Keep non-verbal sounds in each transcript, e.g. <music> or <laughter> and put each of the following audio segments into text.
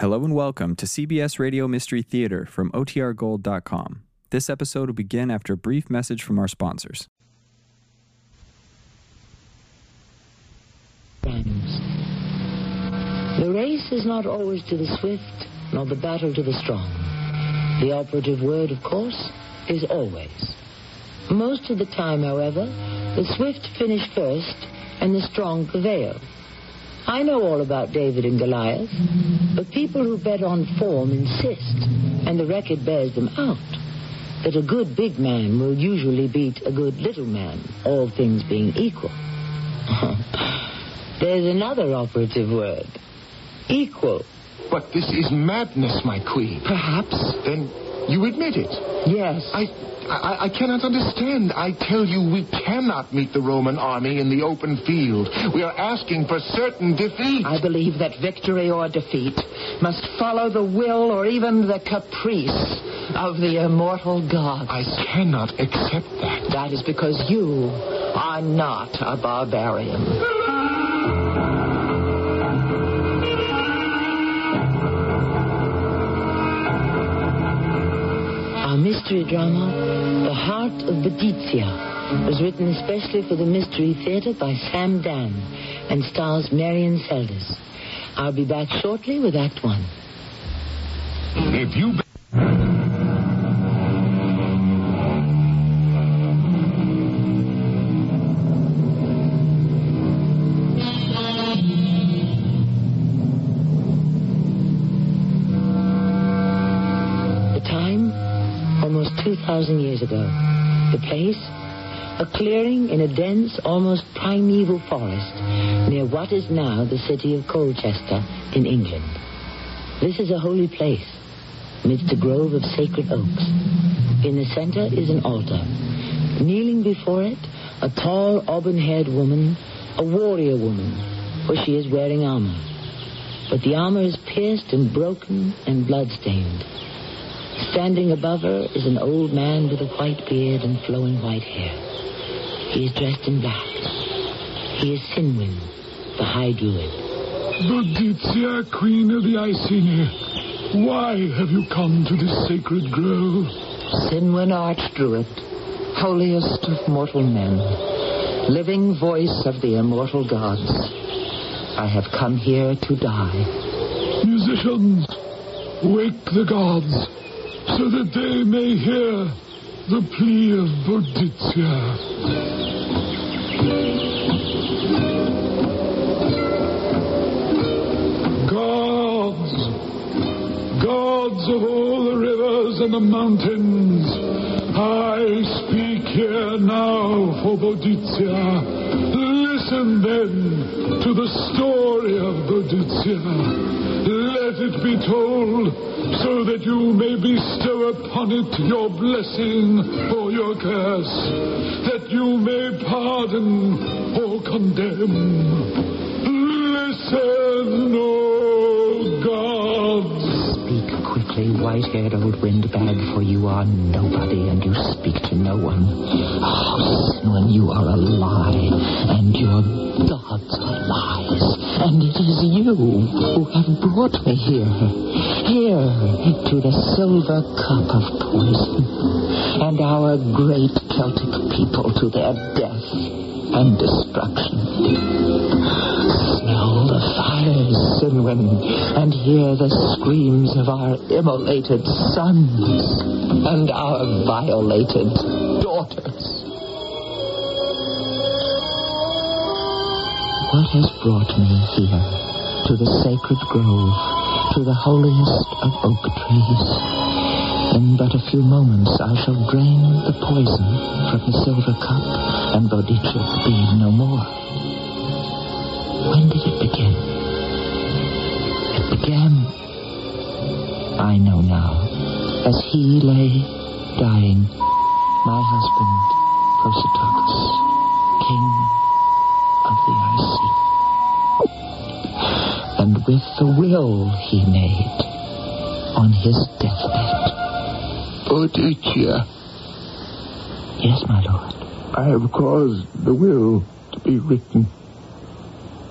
Hello and welcome to CBS Radio Mystery Theater from OTRGold.com. This episode will begin after a brief message from our sponsors. The race is not always to the swift, nor the battle to the strong. The operative word, of course, is always. Most of the time, however, the swift finish first and the strong prevail. I know all about David and Goliath, but people who bet on form insist, and the record bears them out, that a good big man will usually beat a good little man, all things being equal. <laughs> There's another operative word. Equal. But this is madness, my queen. Perhaps. Then you admit it. Yes. I, I, I cannot understand. I tell you, we cannot meet the Roman army in the open field. We are asking for certain defeat. I believe that victory or defeat must follow the will or even the caprice of the immortal gods. I cannot accept that. That is because you are not a barbarian. Our mystery drama, The Heart of Boadicea, was written especially for the Mystery Theater by Sam Dann and stars Marian Seldes. I'll be back shortly with Act One. If you. 2,000 years ago. The place, a clearing in a dense, almost primeval forest near what is now the city of Colchester in England. This is a holy place amidst a grove of sacred oaks. In the center is an altar. Kneeling before it, a tall, auburn-haired woman, a warrior woman, for she is wearing armor. But the armor is pierced and broken and bloodstained. Standing above her is an old man with a white beard and flowing white hair. He is dressed in black. He is Sinwin, the High Druid. Boadicea, Queen of the Iceni, why have you come to this sacred grove? Sinwin Archdruid, holiest of mortal men, living voice of the immortal gods. I have come here to die. Musicians, wake the gods so that they may hear the plea of Boadicea. Gods, gods of all the rivers and the mountains, I speak here now for Boadicea. Listen then to the story of Boadicea. It be told so that you may bestow upon it your blessing or your curse, that you may pardon or condemn. Listen, O Quickly, white-haired old windbag, for you are nobody and you speak to no one. Oh, when you are a lie, and your gods are lies. And it is you who have brought me here, here to the silver cup of poison, and our great Celtic people to their death and destruction. Sinwin, and hear the screams of our immolated sons and our violated daughters. What has brought me here, to the sacred grove, to the holiest of oak trees? In but a few moments I shall drain the poison from the silver cup, and Boadicea be no more. When did it begin? Began, I know now, as he lay dying, my husband, Prasutagus, king of the Iceni. And with the will he made on his deathbed. Boadicea, Yes, my lord. I have caused the will to be written.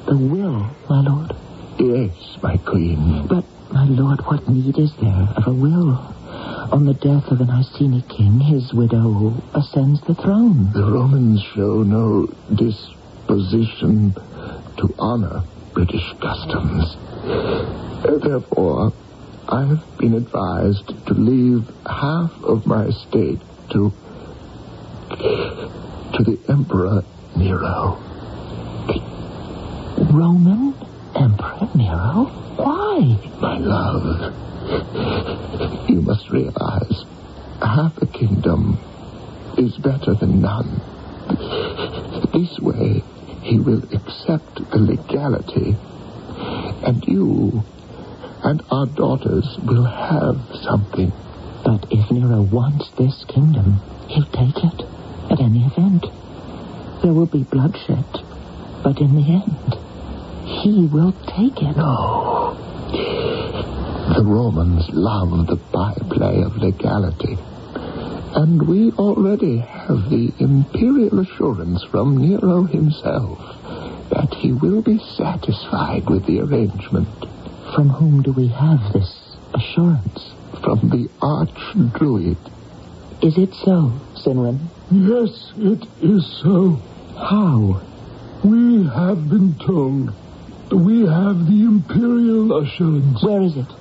The will, my lord. Yes, my queen. But my lord, what need is there of a will? On the death of an Iceni king, his widow ascends the throne. The Romans show no disposition to honor British customs. Therefore, I have been advised to leave half of my estate to to the Emperor Nero. The Roman Emperor Nero? Why? My love, you must realize half a kingdom is better than none. This way, he will accept the legality, and you and our daughters will have something. But if Nero wants this kingdom, he'll take it at any event. There will be bloodshed, but in the end, he will take it. No. The Romans love the byplay of legality. And we already have the imperial assurance from Nero himself that he will be satisfied with the arrangement. From whom do we have this assurance? From the arch-druid. Is it so, Sinwin? Yes, it is so. How? We have been told. We have the imperial assurance. Where is it?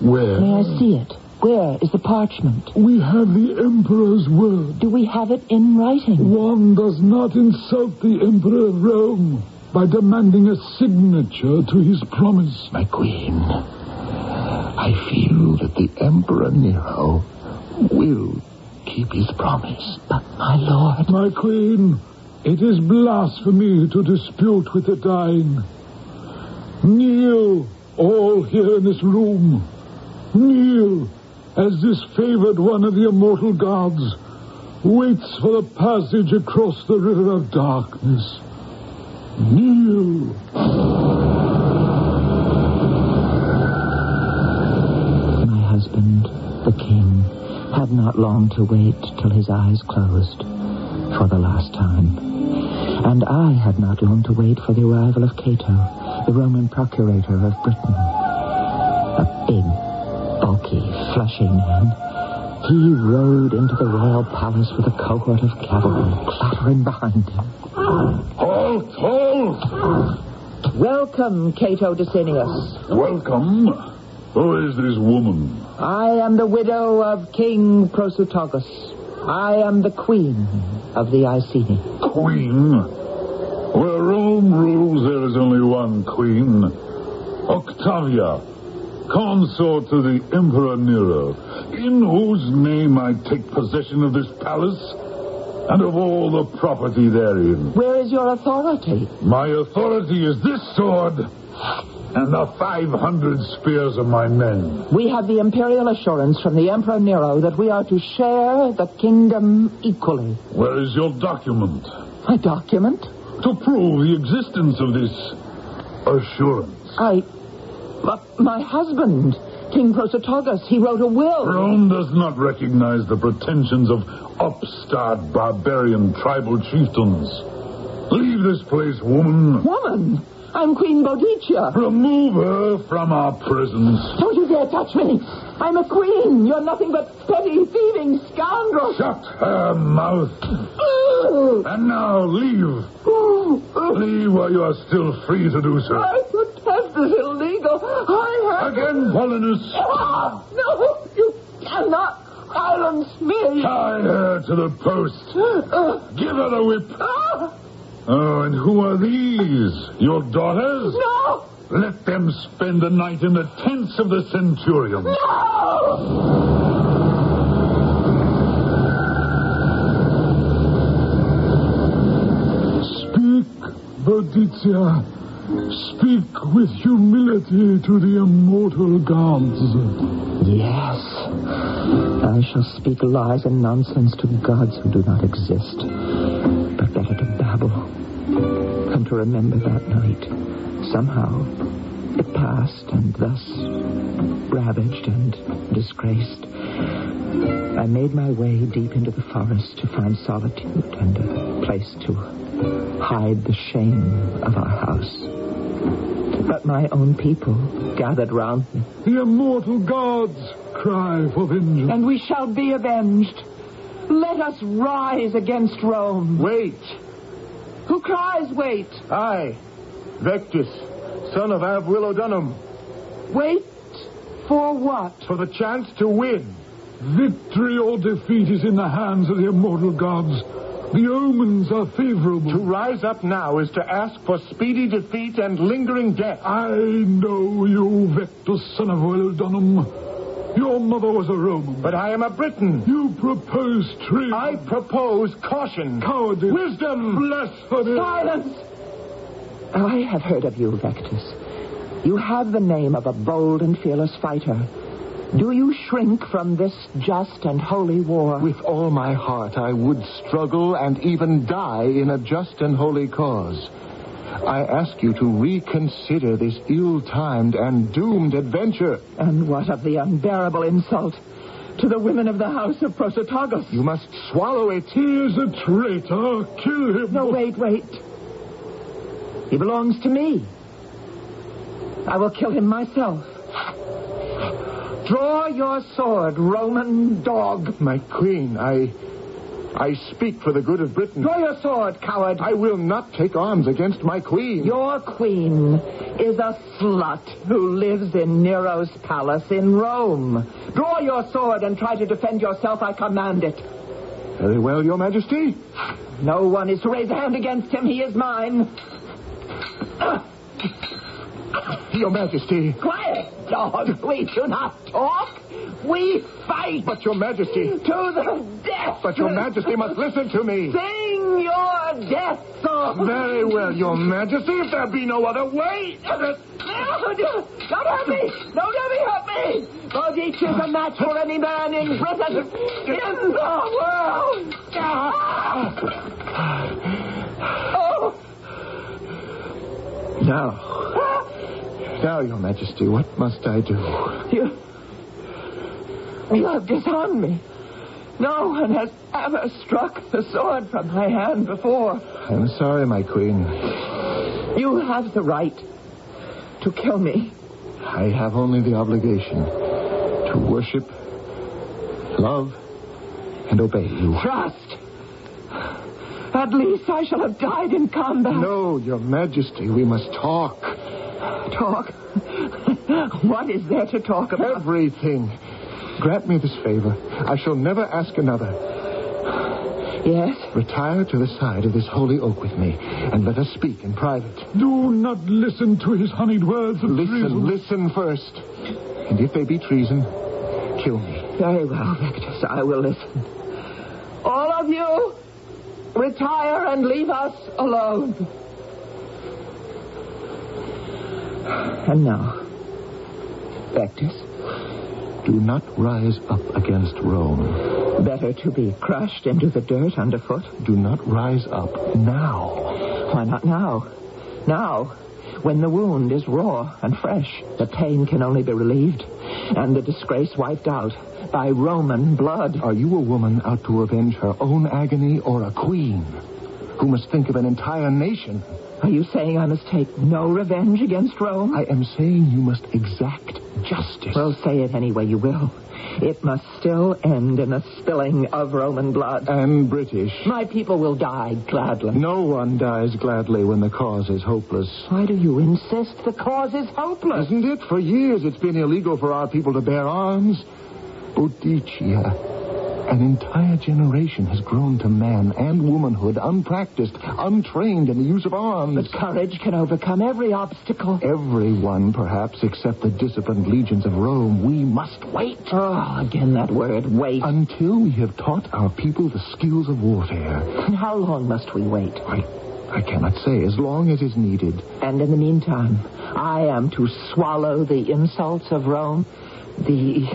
Where? May I see it? Where is the parchment? We have the emperor's word. Do we have it in writing? One does not insult the emperor of Rome by demanding a signature to his promise. My queen, I feel that the Emperor Nero will keep his promise. But, my lord. My queen, it is blasphemy to dispute with the dying. Kneel, all here in this room. Kneel, as this favored one of the immortal gods waits for the passage across the river of darkness. Kneel. My husband, the king, had not long to wait till his eyes closed for the last time. And I had not long to wait for the arrival of Cato, the Roman procurator of Britain. A big, bulky, fleshy man. He rode into the royal palace with a cohort of cavalry clattering behind him. Halt, halt! Welcome, Cato Decianus. Welcome. Who is this woman? I am the widow of King Prasutagus. I am the queen of the Iceni. Queen? Rome rules, there is only one queen. Octavia, consort to the Emperor Nero, in whose name I take possession of this palace and of all the property therein. Where is your authority? My authority is this sword and the 500 spears of my men. We have the imperial assurance from the Emperor Nero that we are to share the kingdom equally. Where is your document? My document? To prove the existence of this assurance. I. But my husband, King Prasutagus, he wrote a will. Rome does not recognize the pretensions of upstart barbarian tribal chieftains. Leave this place, woman. Woman! I'm Queen Boudicca. Remove her from our prisons. Don't you dare touch me. I'm a queen. You're nothing but petty, thieving scoundrel. Shut her mouth. Ah! And now leave. Leave while you are still free to do so. I protest is illegal. I have... Again, Paulinus. Ah, no, you cannot silence me. Tie her to the post. Give her the whip. Ah, Oh, and who are these? Your daughters? no, Let them spend the night in the tents of the centurion. no. Boudicca. Speak with humility to the immortal gods. Yes. I shall speak lies and nonsense to gods who do not exist. But better to babble than to remember that night. Somehow, it passed, and thus, ravaged and disgraced, I made my way deep into the forest to find solitude and a place to hide the shame of our house. But my own people gathered round me. The immortal gods cry for vengeance. And we shall be avenged. Let us rise against Rome. Wait! Who cries wait? I, Vectus, son of Av Willowdunham, Wait for what? for the chance to win. Victory or defeat is in the hands of the immortal gods. The omens are favorable. To rise up now is to ask for speedy defeat and lingering death. I know you, Vectus, son of Dunham. Your mother was a Roman. But I am a Briton. You propose treason. I propose caution. Cowardice. Wisdom. Blasphemy. Silence! Oh, I have heard of you, Vectus. You have the name of a bold and fearless fighter. Do you shrink from this just and holy war? With all my heart, I would struggle and even die in a just and holy cause. I ask you to reconsider this ill-timed and doomed adventure. And what of the unbearable insult to the women of the house of Prasutagus? You must swallow it. He is a traitor. Kill him. No, wait, wait. He belongs to me. I will kill him myself. Draw your sword, Roman dog. My queen, I... I speak for the good of Britain. Draw your sword, coward. I will not take arms against my queen. Your queen is a slut who lives in Nero's palace in Rome. Draw your sword and try to defend yourself. I command it. Very well, your majesty. No one is to raise a hand against him. He is mine. Your majesty. Quiet, dog. We do not talk. We fight. But your majesty. To the death. But your majesty must listen to me. Sing your death song. Very well, your majesty, if there be no other way. No, don't hurt me. Don't let me hurt me. Both each is a match for any man in Britain, in the world. Ah. Oh, Now. Now, your majesty, what must I do? you, you have disarmed me. No one has ever struck the sword from my hand before. I'm sorry, my queen. You have the right to kill me. I have only the obligation to worship, love, and obey you. Trust. At least I shall have died in combat. No, your majesty, we must talk. Talk? <laughs> what is there to talk about? Everything. Grant me this favor. I shall never ask another. Yes? Retire to the side of this holy oak with me, and let us speak in private. Do not listen to his honeyed words of Listen, treason. listen first. And if they be treason, kill me. Very well, Vectus. I will listen. All of you, retire and leave us alone. And now, Vectus, Do not rise up against Rome. better to be crushed into the dirt underfoot. Do not rise up now. Why not now? Now, when the wound is raw and fresh, the pain can only be relieved, and the disgrace wiped out by Roman blood. Are you a woman out to avenge her own agony or a queen who must think of an entire nation? Are you saying I must take no revenge against Rome? I am saying you must exact justice. Well, say it any way you will. It must still end in a spilling of Roman blood. and British. My people will die gladly. No one dies gladly when the cause is hopeless. Why do you insist the cause is hopeless? Isn't it? For years it's been illegal for our people to bear arms. Boudicca. An entire generation has grown to man and womanhood unpracticed, untrained in the use of arms. But courage can overcome every obstacle. Everyone, perhaps, except the disciplined legions of Rome, we must wait. Oh, again that word, wait. Until we have taught our people the skills of warfare. And how long must we wait? I, I cannot say, as long as is needed. And in the meantime, I am to swallow the insults of Rome, the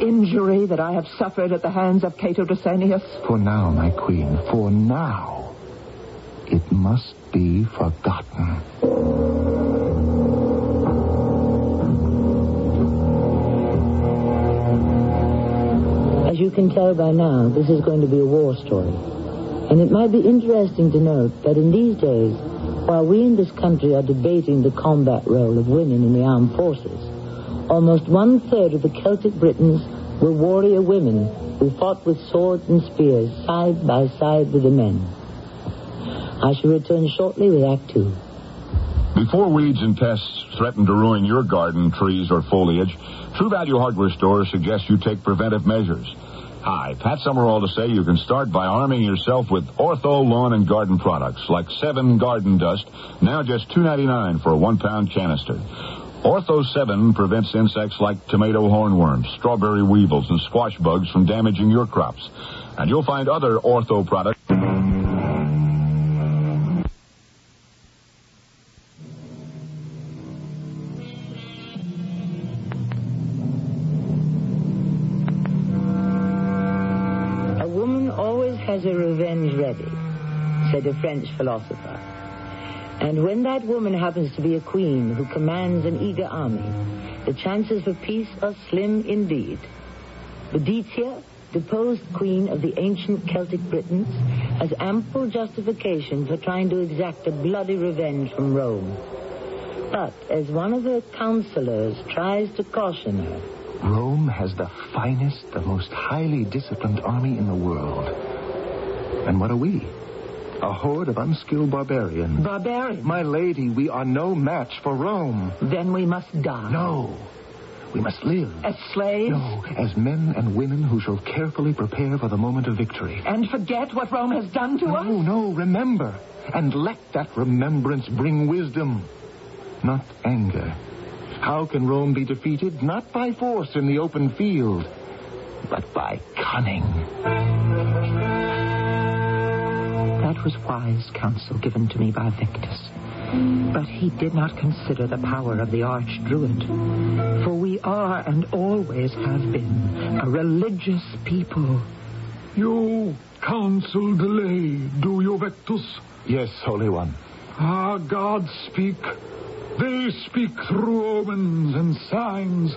injury that I have suffered at the hands of Cato Decianus. For now, my queen, for now, it must be forgotten. As you can tell by now, this is going to be a war story. And it might be interesting to note that in these days, While we in this country are debating the combat role of women in the armed forces, almost one third of the Celtic Britons were warrior women who fought with swords and spears side by side with the men. I shall return shortly with Act Two. Before weeds and pests threaten to ruin your garden, trees, or foliage, True Value Hardware Store suggests you take preventive measures. Hi, Pat Summerall to say you can start by arming yourself with Ortho lawn and garden products like Sevin Garden Dust, now just $2.99 for a one-pound canister. Ortho Sevin prevents insects like tomato hornworms, strawberry weevils, and squash bugs from damaging your crops. And you'll find other Ortho products. A woman always has her revenge ready, said a French philosopher. And when that woman happens to be a queen who commands an eager army, the chances for peace are slim indeed. Boadicea, deposed queen of the ancient Celtic Britons, has ample justification for trying to exact a bloody revenge from Rome. But as one of her counselors tries to caution her, Rome has the finest, the most highly disciplined army in the world. And what are we? A horde of unskilled barbarians. Barbarian, My lady, we are no match for Rome. then we must die. No. We must live. As slaves? No, as men and women who shall carefully prepare for the moment of victory. And forget what Rome has done to us? No, no, remember. And let that remembrance bring wisdom, not anger. How can Rome be defeated? Not by force in the open field, but by cunning. That was wise counsel given to me by Vectus. But he did not consider the power of the arch druid. For we are and always have been a religious people. You counsel delay, do you, Vectus? Yes, Holy One. Ah, Our gods speak. They speak through omens and signs.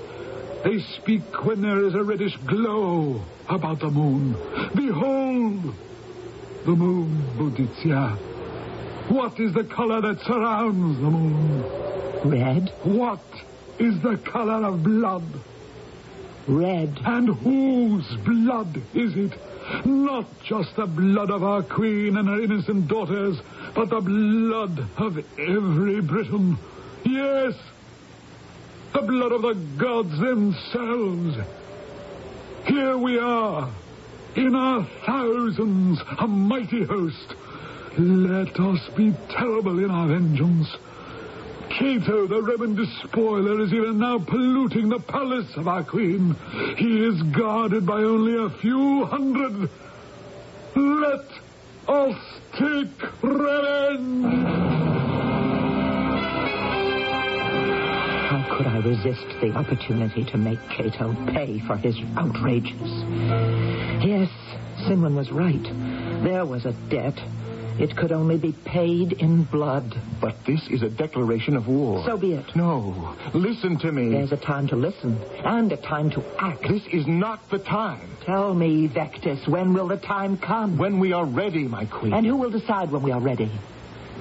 They speak when there is a reddish glow about the moon. Behold, the moon, Boudicca. What is the color that surrounds the moon? Red, What is the color of blood? red. And whose blood is it? Not just the blood of our queen and her innocent daughters, but the blood of every Briton. Yes, the blood of the gods themselves. Here we are, in our thousands, a mighty host. Let us be terrible in our vengeance. Cato, the Roman despoiler, is even now polluting the palace of our queen. He is guarded by only a few hundred. Let us take revenge. How could I resist the opportunity to make Cato pay for his outrages? Yes, Simon was right. There was a debt. It could only be paid in blood. But this is a declaration of war. So be it. No, listen to me. There's a time to listen and a time to act. This is not the time. Tell me, Vectus, when will the time come? When we are ready, my queen. And who will decide when we are ready?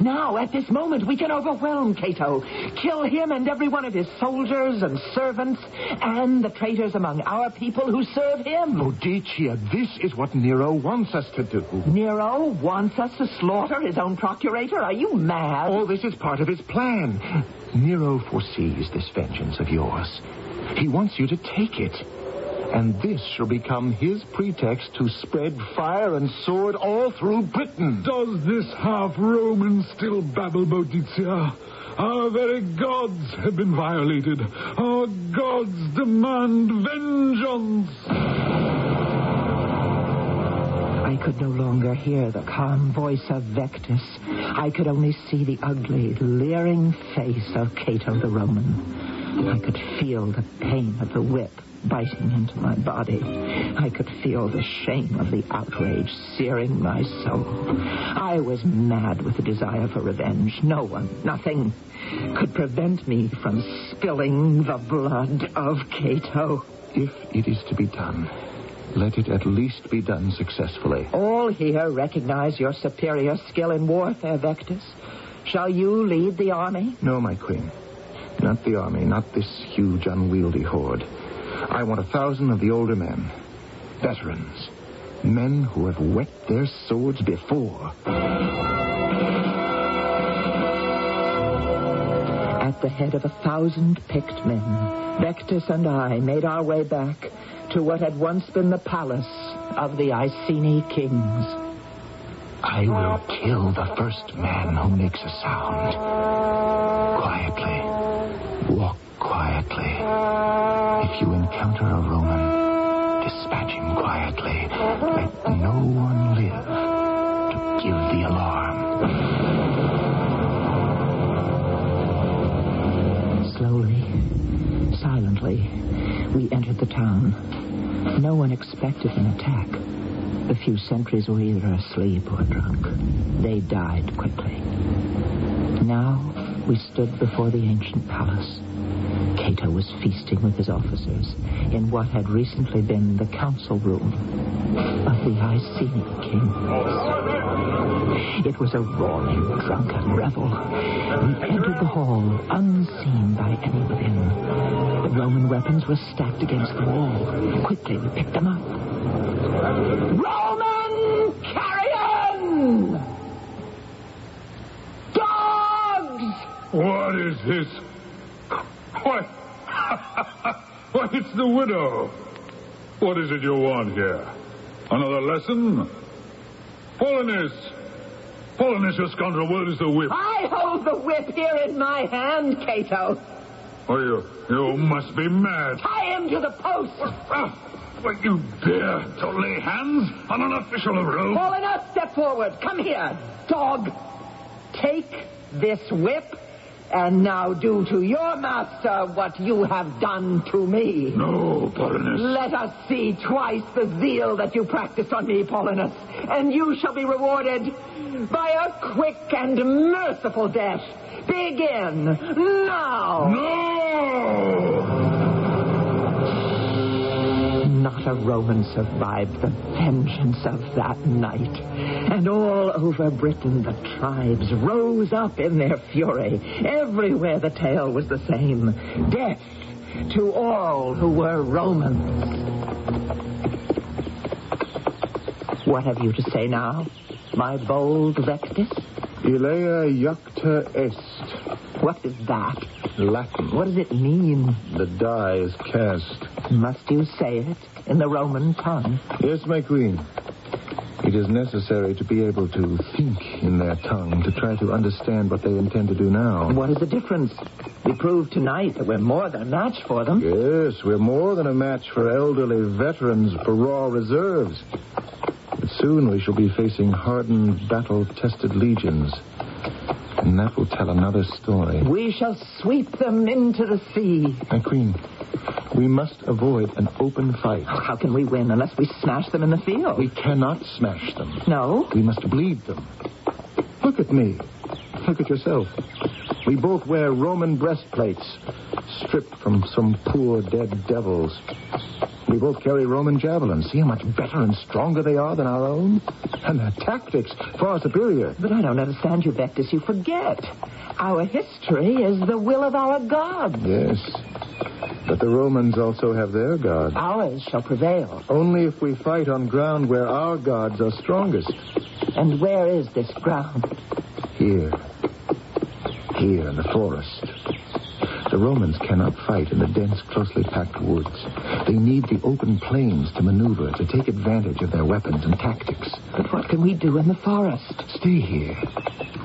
Now, at this moment, we can overwhelm Cato, kill him and every one of his soldiers and servants, and the traitors among our people who serve him. Boadicea, this is what Nero wants us to do. Nero wants us to slaughter his own procurator? Are you mad? All this is part of his plan. Nero foresees this vengeance of yours. He wants you to take it. And this shall become his pretext to spread fire and sword all through Britain. Does this half Roman still babble, Boadicea? Our very gods have been violated. Our gods demand vengeance. I could no longer hear the calm voice of Vectus. I could only see the ugly, leering face of Cato the Roman. I could feel the pain of the whip biting into my body. I could feel the shame of the outrage searing my soul. I was mad with the desire for revenge. No one, nothing, could prevent me from spilling the blood of Cato. If it is to be done, let it at least be done successfully. All here recognize your superior skill in warfare, Vectus. Shall you lead the army? No, my queen. Not the army, not this huge, unwieldy horde. I want a thousand of the older men. Veterans. Men who have wet their swords before. At the head of a thousand picked men, Vectus and I made our way back to what had once been the palace of the Iceni kings. I will kill the first man who makes a sound. Quietly. If you encounter a Roman, dispatch him quietly. Let no one live to give the alarm. Slowly, silently, we entered the town. No one expected an attack. The few sentries were either asleep or drunk. They died quickly. Now we stood before the ancient palace. Cato was feasting with his officers in what had recently been the council room of the Iceni kings. It was a roaring, drunken revel. We entered the hall, unseen by any within. The Roman weapons were stacked against the wall. Quickly, we picked them up. What is this? What? <laughs> why, it's the widow. What is it you want here? Another lesson? Polonus! Polonus, you scoundrel, where is the whip? I hold the whip here in my hand, Cato. Oh, you, you must be mad. Tie him to the post. What you dare to lay hands on an official of Rome? Paulina, step forward. Come here, dog. Take this whip and now do to your master what you have done to me. No, Polonus. Let us see twice the zeal that you practiced on me, Paulinus, and you shall be rewarded by a quick and merciful death. Begin now. No! Not a Roman survived the vengeance of that night. And all over Britain, the tribes rose up in their fury. Everywhere the tale was the same death to all who were Romans. What have you to say now, my bold Vectus? Alea iacta est. What is that? Latin. What does it mean? The die is cast. Must you say it in the Roman tongue? Yes, my queen. It is necessary to be able to think in their tongue, to try to understand what they intend to do now. What is the difference? We proved tonight that we're more than a match for them. Yes, we're more than a match for elderly veterans for raw reserves. Soon we shall be facing hardened, battle-tested legions. And that will tell another story. We shall sweep them into the sea. My queen, we must avoid an open fight. How can we win unless we smash them in the field? We cannot smash them. No? We must bleed them. Look at me. Look at yourself. We both wear Roman breastplates, stripped from some poor dead devils. We both carry Roman javelins. See how much better and stronger they are than our own? And their tactics far superior. But I don't understand you, Vectus. You forget. Our history is the will of our gods. Yes. But the Romans also have their gods. Ours shall prevail. Only if we fight on ground where our gods are strongest. And where is this ground? Here. Here in the forest. The Romans cannot fight in the dense, closely packed woods. They need the open plains to maneuver, to take advantage of their weapons and tactics. But what can we do in the forest? Stay here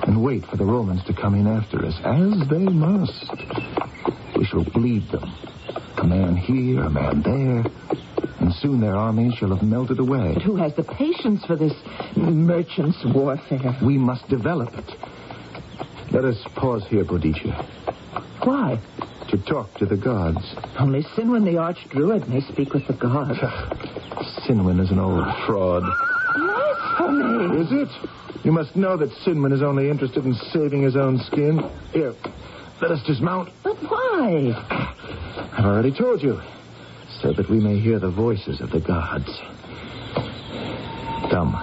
and wait for the Romans to come in after us, as they must. We shall bleed them. A man here, a man there, and soon their armies shall have melted away. But who has the patience for this merchant's warfare? We must develop it. Let us pause here, Boadicea, Why? to talk to the gods. Only Sinwin the Archdruid may speak with the gods. Sinwin is an old fraud. Blasphemy! Is it? You must know that Sinwin is only interested in saving his own skin. Here, let us dismount. But why? I've already told you. So that we may hear the voices of the gods. Come,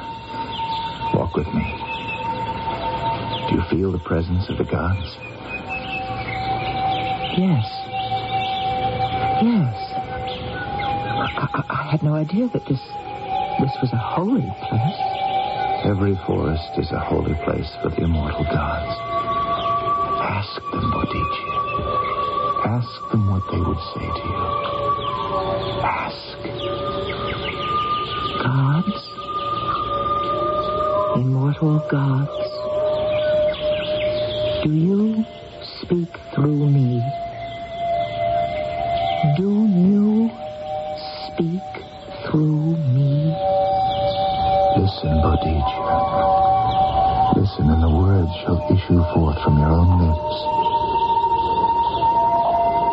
walk with me. Do you feel the presence of the gods? Yes. Yes. I, I, I had no idea that this this was a holy place. Every forest is a holy place for the immortal gods. Ask them, Boadicea. Ask them what they would say to you. Ask. Gods? Immortal gods? Do you speak through me? Do you speak through me? Listen, Boadicea. Listen, and the words shall issue forth from your own lips.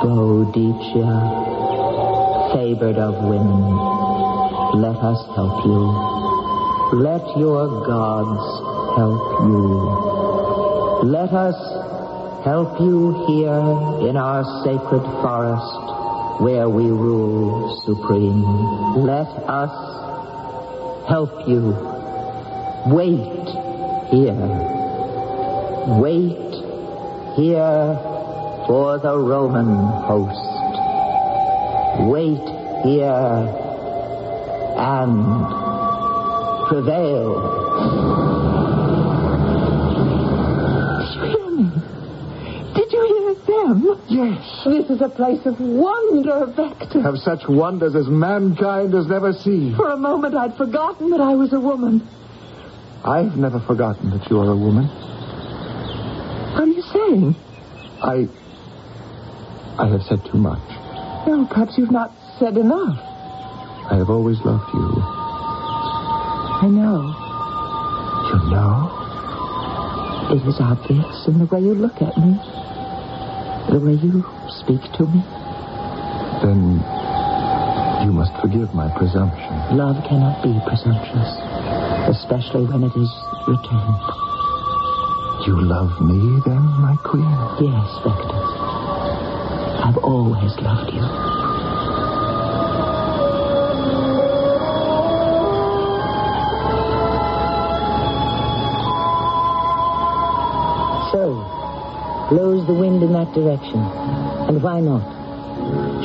Boadicea, favored of women, let us help you. Let your gods help you. Let us help you here in our sacred forest where we rule supreme. Let us help you. Wait here. Wait here for the Roman host. Wait here and prevail. Yes. This is a place of wonder, Vector. Have such wonders as mankind has never seen. For a moment, I'd forgotten that I was a woman. I've never forgotten that you are a woman. What are you saying? I. I have said too much. No, perhaps you've not said enough. I have always loved you. I know. You know? It is obvious in the way you look at me, the way you speak to me. Then you must forgive my presumption. Love cannot be presumptuous, especially when it is returned. You love me, then, my queen? Yes, Victor. I've always loved you. So, blows the wind in that direction. And why not?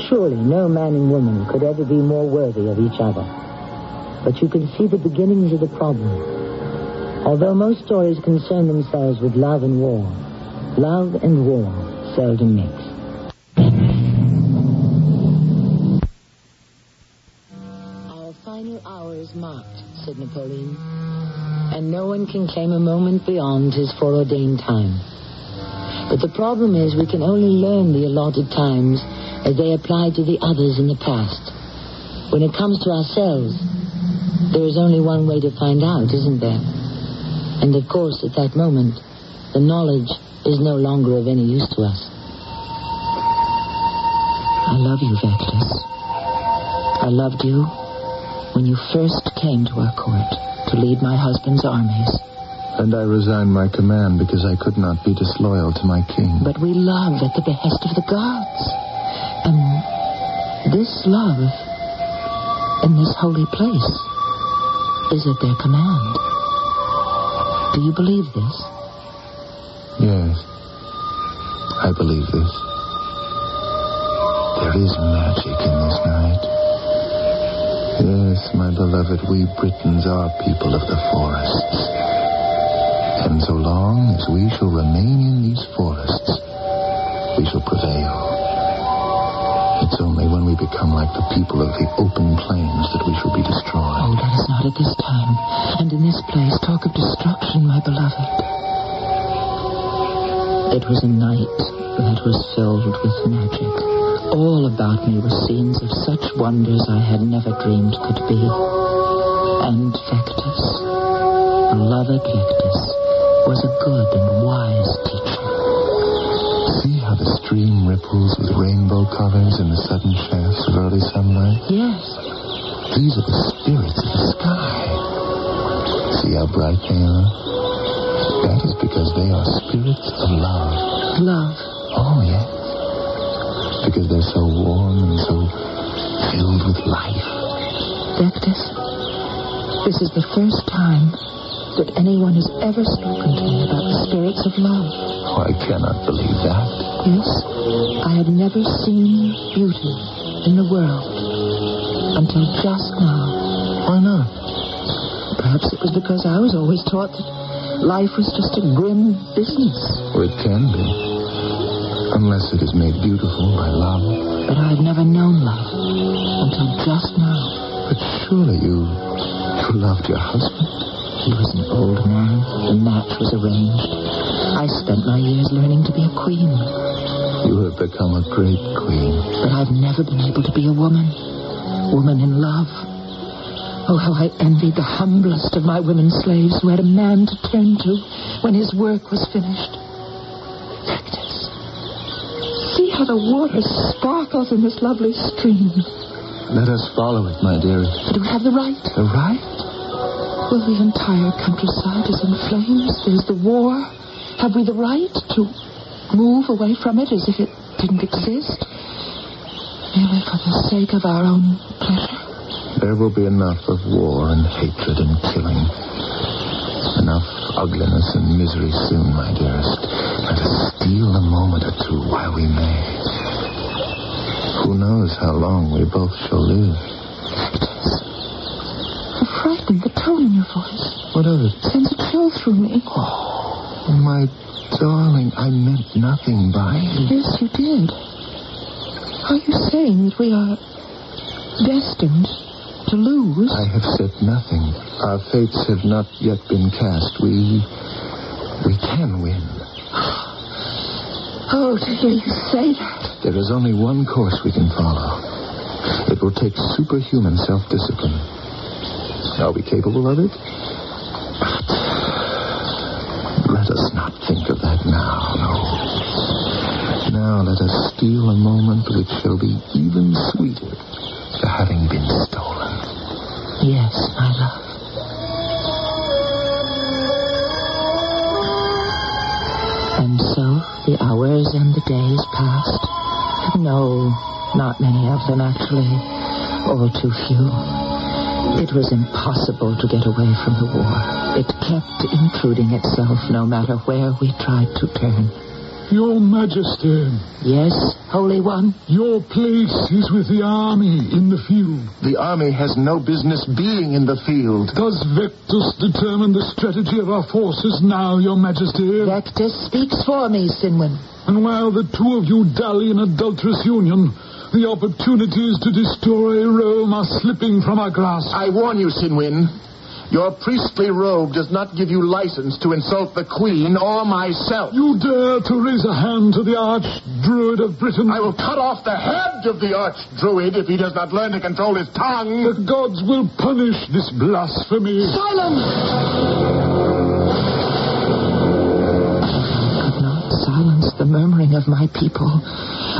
Surely no man and woman could ever be more worthy of each other. But you can see the beginnings of the problem. Although most stories concern themselves with love and war, love and war seldom mix. Our final hour is marked, said Napoleon, and no one can claim a moment beyond his foreordained time. But the problem is we can only learn the allotted times as they apply to the others in the past. When it comes to ourselves, there is only one way to find out, isn't there? And of course, at that moment, the knowledge is no longer of any use to us. I love you, Vectus. I loved you when you first came to our court to lead my husband's armies. And I resigned my command because I could not be disloyal to my king. But we love at the behest of the gods. And this love in this holy place is at their command. Do you believe this? Yes. I believe this. There is magic in this night. Yes, my beloved, we Britons are people of the forests. And so long as we shall remain in these forests, we shall prevail. It's only when we become like the people of the open plains that we shall be Oh, destroyed. let us not at this time and in this place talk of destruction, my beloved. It was a night that was filled with magic. All about me were scenes of such wonders I had never dreamed could be. And Vectus, beloved Vectus, was a good and wise teacher. See how the stream ripples with rainbow colors in the sudden shafts of early sunlight? Yes, These are the spirits of the sky. See how bright they are? That is because they are spirits of love. love. Oh, yes. Because they're so warm and so filled with life. Vectus, this is the first time that anyone has ever spoken to me about the spirits of love. Oh, I cannot believe that. Yes, I had never seen beauty in the world until just now. Why not? Perhaps it was because I was always taught that life was just a grim business. Or it can be. Unless it is made beautiful by love. But I had never known love until just now. But surely you, you loved your husband. He was an old man. The match was arranged. I spent my years learning to be a queen. You have become a great queen. But I've never been able to be a woman. Woman in love. Oh, how I envied the humblest of my women slaves who had a man to turn to when his work was finished. Agnes, see how the water sparkles in this lovely stream. Let us follow it, my dearest. Do we have the right? The right? The entire countryside is in flames. There's the war. Have we the right to move away from it as if it didn't exist? Merely for the sake of our own pleasure? There will be enough of war and hatred and killing. Enough ugliness and misery soon, my dearest. Let us steal a moment or two while we may. Who knows how long we both shall live? I'm frightened. The tone in your voice What of it? sends a chill through me. Oh, my darling, I meant nothing by it. Yes, you did. Are you saying that we are destined to lose? I have said nothing. Our fates have not yet been cast. We. we can win. Oh, to hear you say that. There is only one course we can follow. It will take superhuman self discipline. Are we capable of it? Let us not think of that now, no. Now let us steal a moment which shall be even sweeter for having been stolen. Yes, my love. And so the hours and the days passed. No, not many of them, actually. All too few. It was impossible to get away from the war. It kept intruding itself no matter where we tried to turn. Your Majesty, Yes, Holy One? your place is with the army in the field. The army has no business being in the field. Does Vectus determine the strategy of our forces now, Your Majesty? Vectus speaks for me, Sinwin. And while the two of you dally in adulterous union, the opportunities to destroy Rome are slipping from our grasp. I warn you, Sinwin. Your priestly robe does not give you license to insult the Queen or myself. You dare to raise a hand to the Archdruid of Britain? I will cut off the head of the archdruid if he does not learn to control his tongue. The gods will punish this blasphemy. Silence! I could not silence the murmuring of my people.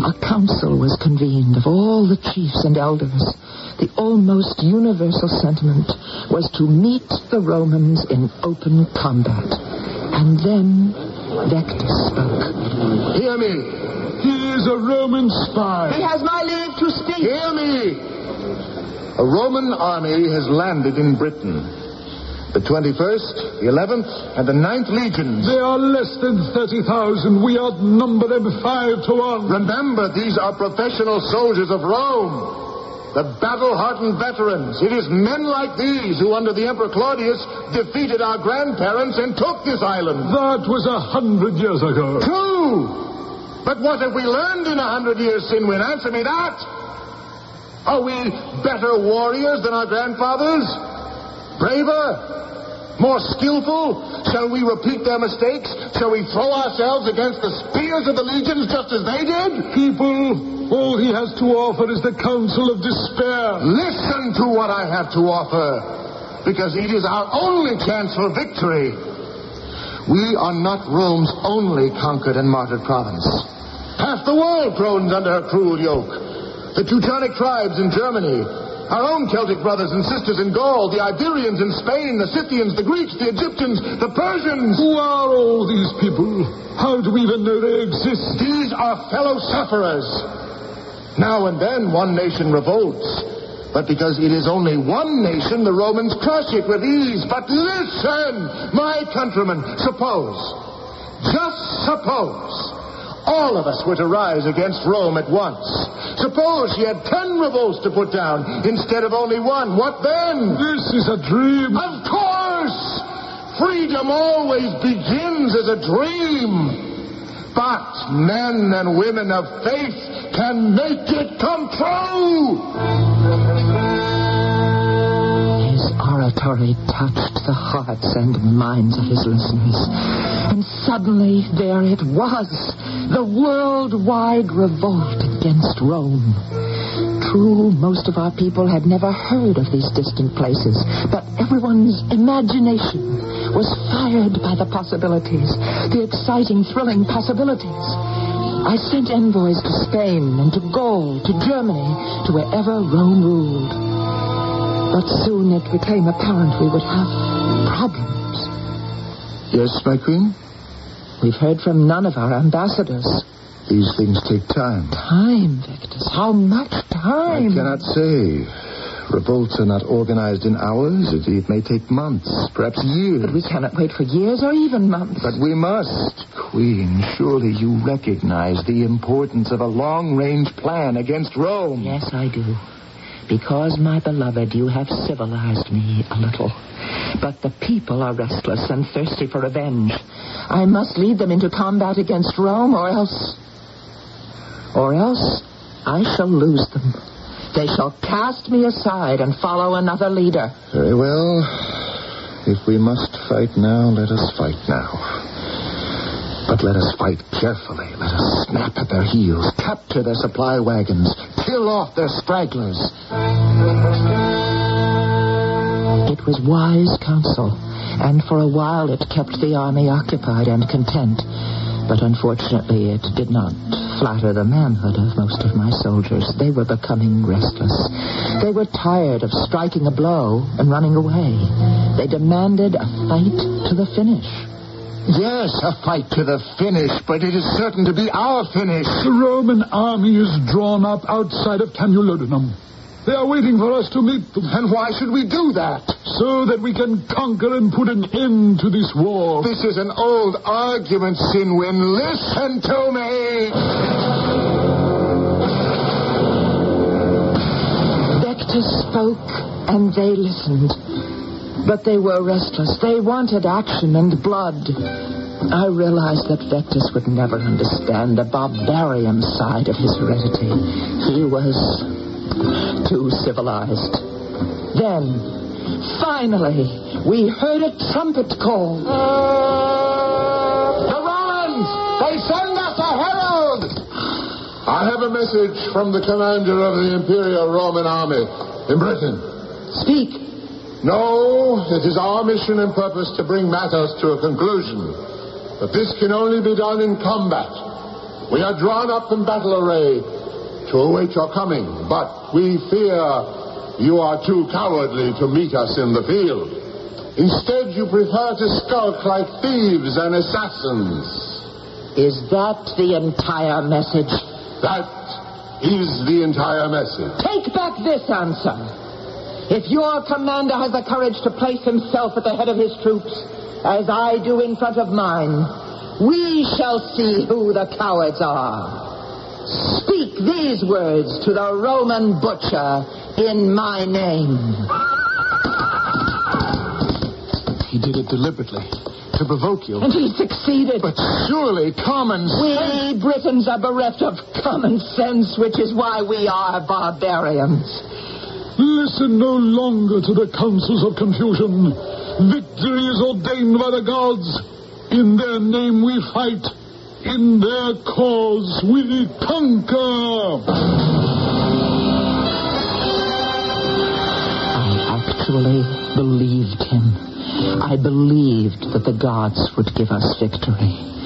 A council was convened of all the chiefs and elders. The almost universal sentiment was to meet the Romans in open combat. And then Vectus spoke. Hear me. He is a Roman spy. He has my leave to speak. Hear me. A Roman army has landed in Britain. The 21st, the 11th, and the 9th legions. They are less than 30,000. We outnumber them five to one. Remember, these are professional soldiers of Rome. The battle-hardened veterans. It is men like these who, under the Emperor Claudius, defeated our grandparents and took this island. That was a hundred years ago. True. But what have we learned in a hundred years, Sinwin? Answer me that. Are we better warriors than our grandfathers? Braver? More skillful? Shall we repeat their mistakes? Shall we throw ourselves against the spears of the legions just as they did? People, all he has to offer is the counsel of despair. Listen to what I have to offer, because it is our only chance for victory. We are not Rome's only conquered and martyred province. Half the world groans under her cruel yoke. The Teutonic tribes in Germany, our own Celtic brothers and sisters in Gaul, the Iberians in Spain, the Scythians, the Greeks, the Egyptians, the Persians. Who are all these people? How do we even know they exist? These are fellow sufferers. Now and then one nation revolts. but because it is only one nation, the Romans crush it with ease. But listen, my countrymen, suppose, just suppose, all of us were to rise against Rome at once. Suppose she had ten revolts to put down instead of only one. What then? This is a dream. Of course! Freedom always begins as a dream. But men and women of faith can make it come true. Oratory touched the hearts and minds of his listeners. And suddenly there it was the worldwide revolt against Rome. True, most of our people had never heard of these distant places, but everyone's imagination was fired by the possibilities, the exciting, thrilling possibilities. I sent envoys to Spain and to Gaul, to Germany, to wherever Rome ruled. But soon it became apparent we would have problems. Yes, my queen? We've heard from none of our ambassadors. These things take time. Time, Vectus. How much time? I cannot say. Revolts are not organized in hours. It, it may take months, perhaps years. But we cannot wait for years or even months. But we must. Queen, surely you recognize the importance of a long-range plan against Rome. Yes, I do. Because, my beloved, you have civilized me a little. But the people are restless and thirsty for revenge. I must lead them into combat against Rome, or else. Or else I shall lose them. They shall cast me aside and follow another leader. Very well. If we must fight now, let us fight now. But let us fight carefully. Let us snap at their heels, capture their supply wagons, kill off their stragglers. It was wise counsel, and for a while it kept the army occupied and content. But unfortunately, it did not flatter the manhood of most of my soldiers. They were becoming restless. They were tired of striking a blow and running away. They demanded a fight to the finish. Yes, a fight to the finish, but it is certain to be our finish. The Roman army is drawn up outside of Camulodunum. They are waiting for us to meet them. And why should we do that? So that we can conquer and put an end to this war. This is an old argument, Sinwin. Listen to me. Vectus spoke, and they listened. But they were restless. They wanted action and blood. I realized that Vectus would never understand the barbarian side of his heredity. He was too civilized. Then, finally, we heard a trumpet call. The Romans! They send us a herald! I have a message from the commander of the Imperial Roman Army in Britain. Speak. No, it is our mission and purpose to bring matters to a conclusion. But this can only be done in combat. We are drawn up in battle array to await your coming, but we fear you are too cowardly to meet us in the field. Instead, you prefer to skulk like thieves and assassins. Is that the entire message? That is the entire message. Take back this answer. If your commander has the courage to place himself at the head of his troops, as I do in front of mine, we shall see who the cowards are. Speak these words to the Roman butcher in my name. He did it deliberately to provoke you. And he succeeded. But surely common sense. We. Britons are bereft of common sense, which is why we are barbarians. Listen no longer to the counsels of confusion. Victory is ordained by the gods. In their name we fight. In their cause we conquer. I actually believed him. I believed that the gods would give us victory.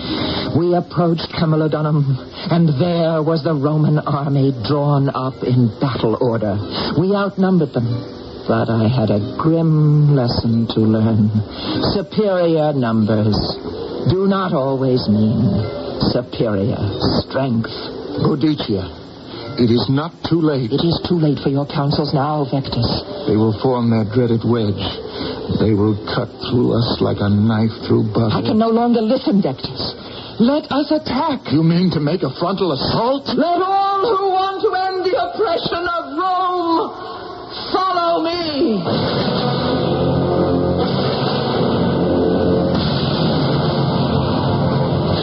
We approached Camulodunum, and there was the Roman army drawn up in battle order. We outnumbered them, but I had a grim lesson to learn. Superior numbers do not always mean superior strength. Boadicea, It is not too late. It is too late for your counsels now, Vectus. They will form their dreaded wedge. They will cut through us like a knife through butter. I can no longer listen, Vectus. Let us attack. You mean to make a frontal assault? Let all who want to end the oppression of Rome follow me.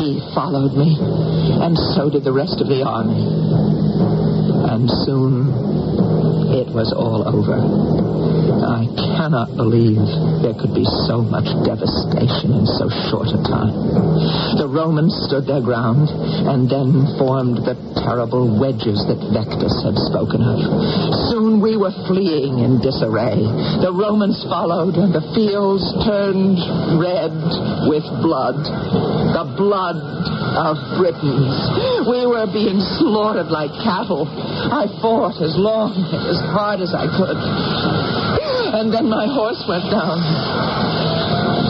He followed me, and so did the rest of the army. And soon it was all over. I cannot believe there could be so much devastation in so short a time. The Romans stood their ground and then formed the terrible wedges that Vectus had spoken of. Soon we were fleeing in disarray. The Romans followed, and the fields turned red with blood. The blood of Britons. We were being slaughtered like cattle. I fought as long and as hard as I could. And then my horse went down.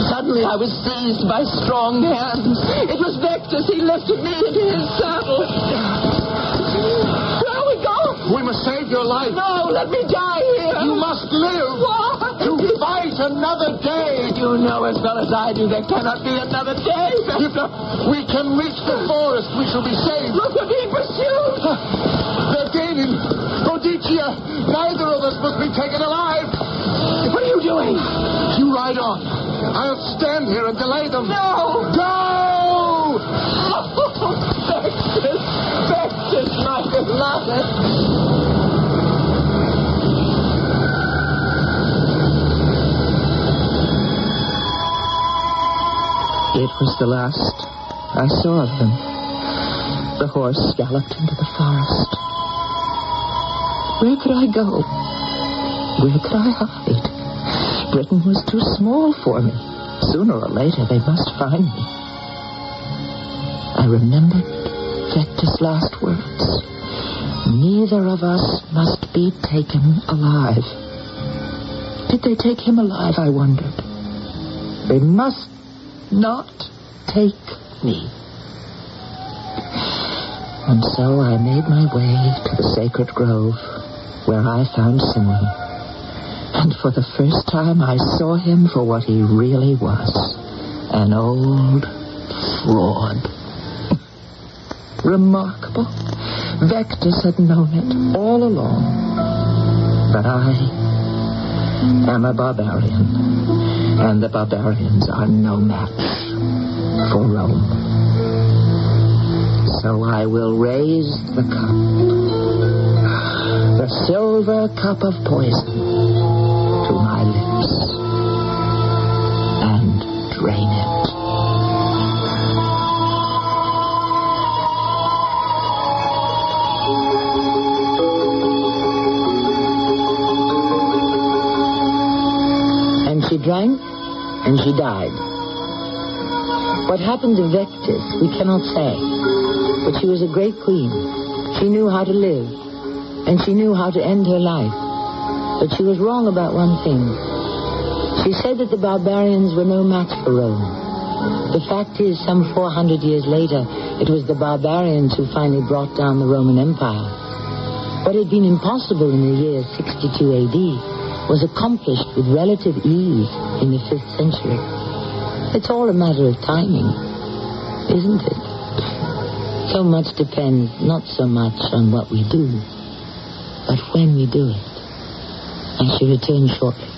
Suddenly I was seized by strong hands. It was Vectus. He lifted me into his saddle. We must save your life. No, let me die here. You must live. Why? To fight another day. You know as well as I do there cannot be another day, If we can reach the forest, we shall be saved. Look, we're being pursued. They're gaining. Boadicea, neither of us must be taken alive. What are you doing? You ride on. I'll stand here and delay them. No. Go! <laughs> Oh. Vectus, my beloved. Was the last I saw of him. The horse galloped into the forest. Where could I go? Where could I hide? Britain was too small for me. Sooner or later, they must find me. I remembered Vectus's last words. Neither of us must be taken alive. Did they take him alive, I wondered. They must not take me. And so I made my way to the sacred grove where I found Simon. And for the first time I saw him for what he really was. An old fraud. <laughs> Remarkable. Vectus had known it all along. But I am a barbarian. And the barbarians are no match for Rome. So I will raise the cup. The silver cup of poison to my lips and drain it. Drank, and she died. What happened to Vectus, we cannot say. But she was a great queen. She knew how to live, and she knew how to end her life. But she was wrong about one thing. She said that the barbarians were no match for Rome. The fact is, some 400 years later, it was the barbarians who finally brought down the Roman Empire. What had been impossible in the year 62 AD was accomplished with relative ease in the 5th century. It's all a matter of timing, isn't it? So much depends not so much on what we do, but when we do it. I shall return shortly.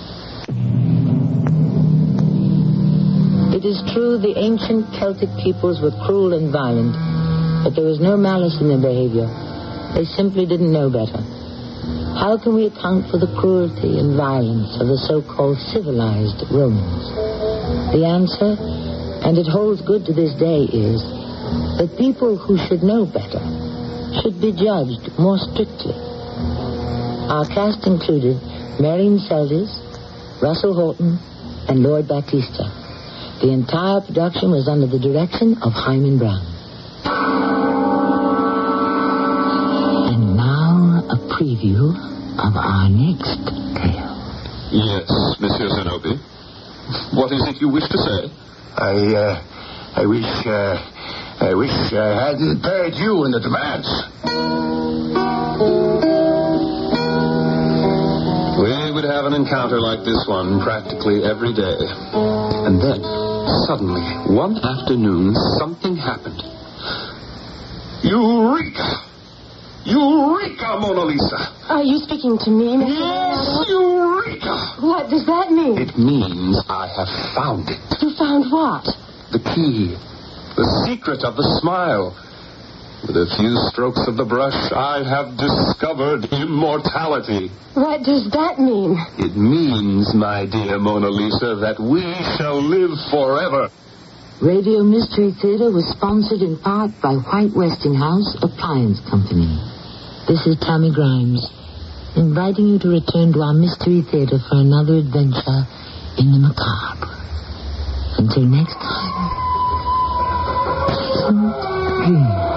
It is true the ancient Celtic peoples were cruel and violent, but there was no malice in their behavior. They simply didn't know better. How can we account for the cruelty and violence of the so-called civilized Romans? The answer, and it holds good to this day, is that people who should know better should be judged more strictly. Our cast included Marian Seldes, Russell Horton, and Lloyd Battista. The entire production was under the direction of Himan Brown. preview of our next tale. Yes, Monsieur Zenobi. What is it you wish to say? I, uh, I wish, uh, I wish uh, I hadn't paid you in advance. We would have an encounter like this one practically every day. And then, suddenly, one afternoon, something happened. Eureka! Eureka, Mona Lisa! Are you speaking to me, Mr. Yes, Eureka! What does that mean? It means I have found it. You found what? The key. The secret of the smile. With a few strokes of the brush, I have discovered immortality. What does that mean? It means, my dear Mona Lisa, that we shall live forever. Radio Mystery Theater was sponsored in part by White Westinghouse Appliance Company. This is Tammy Grimes, inviting you to return to our Mystery Theater for another adventure in the macabre. Until next time, pleasant dreams.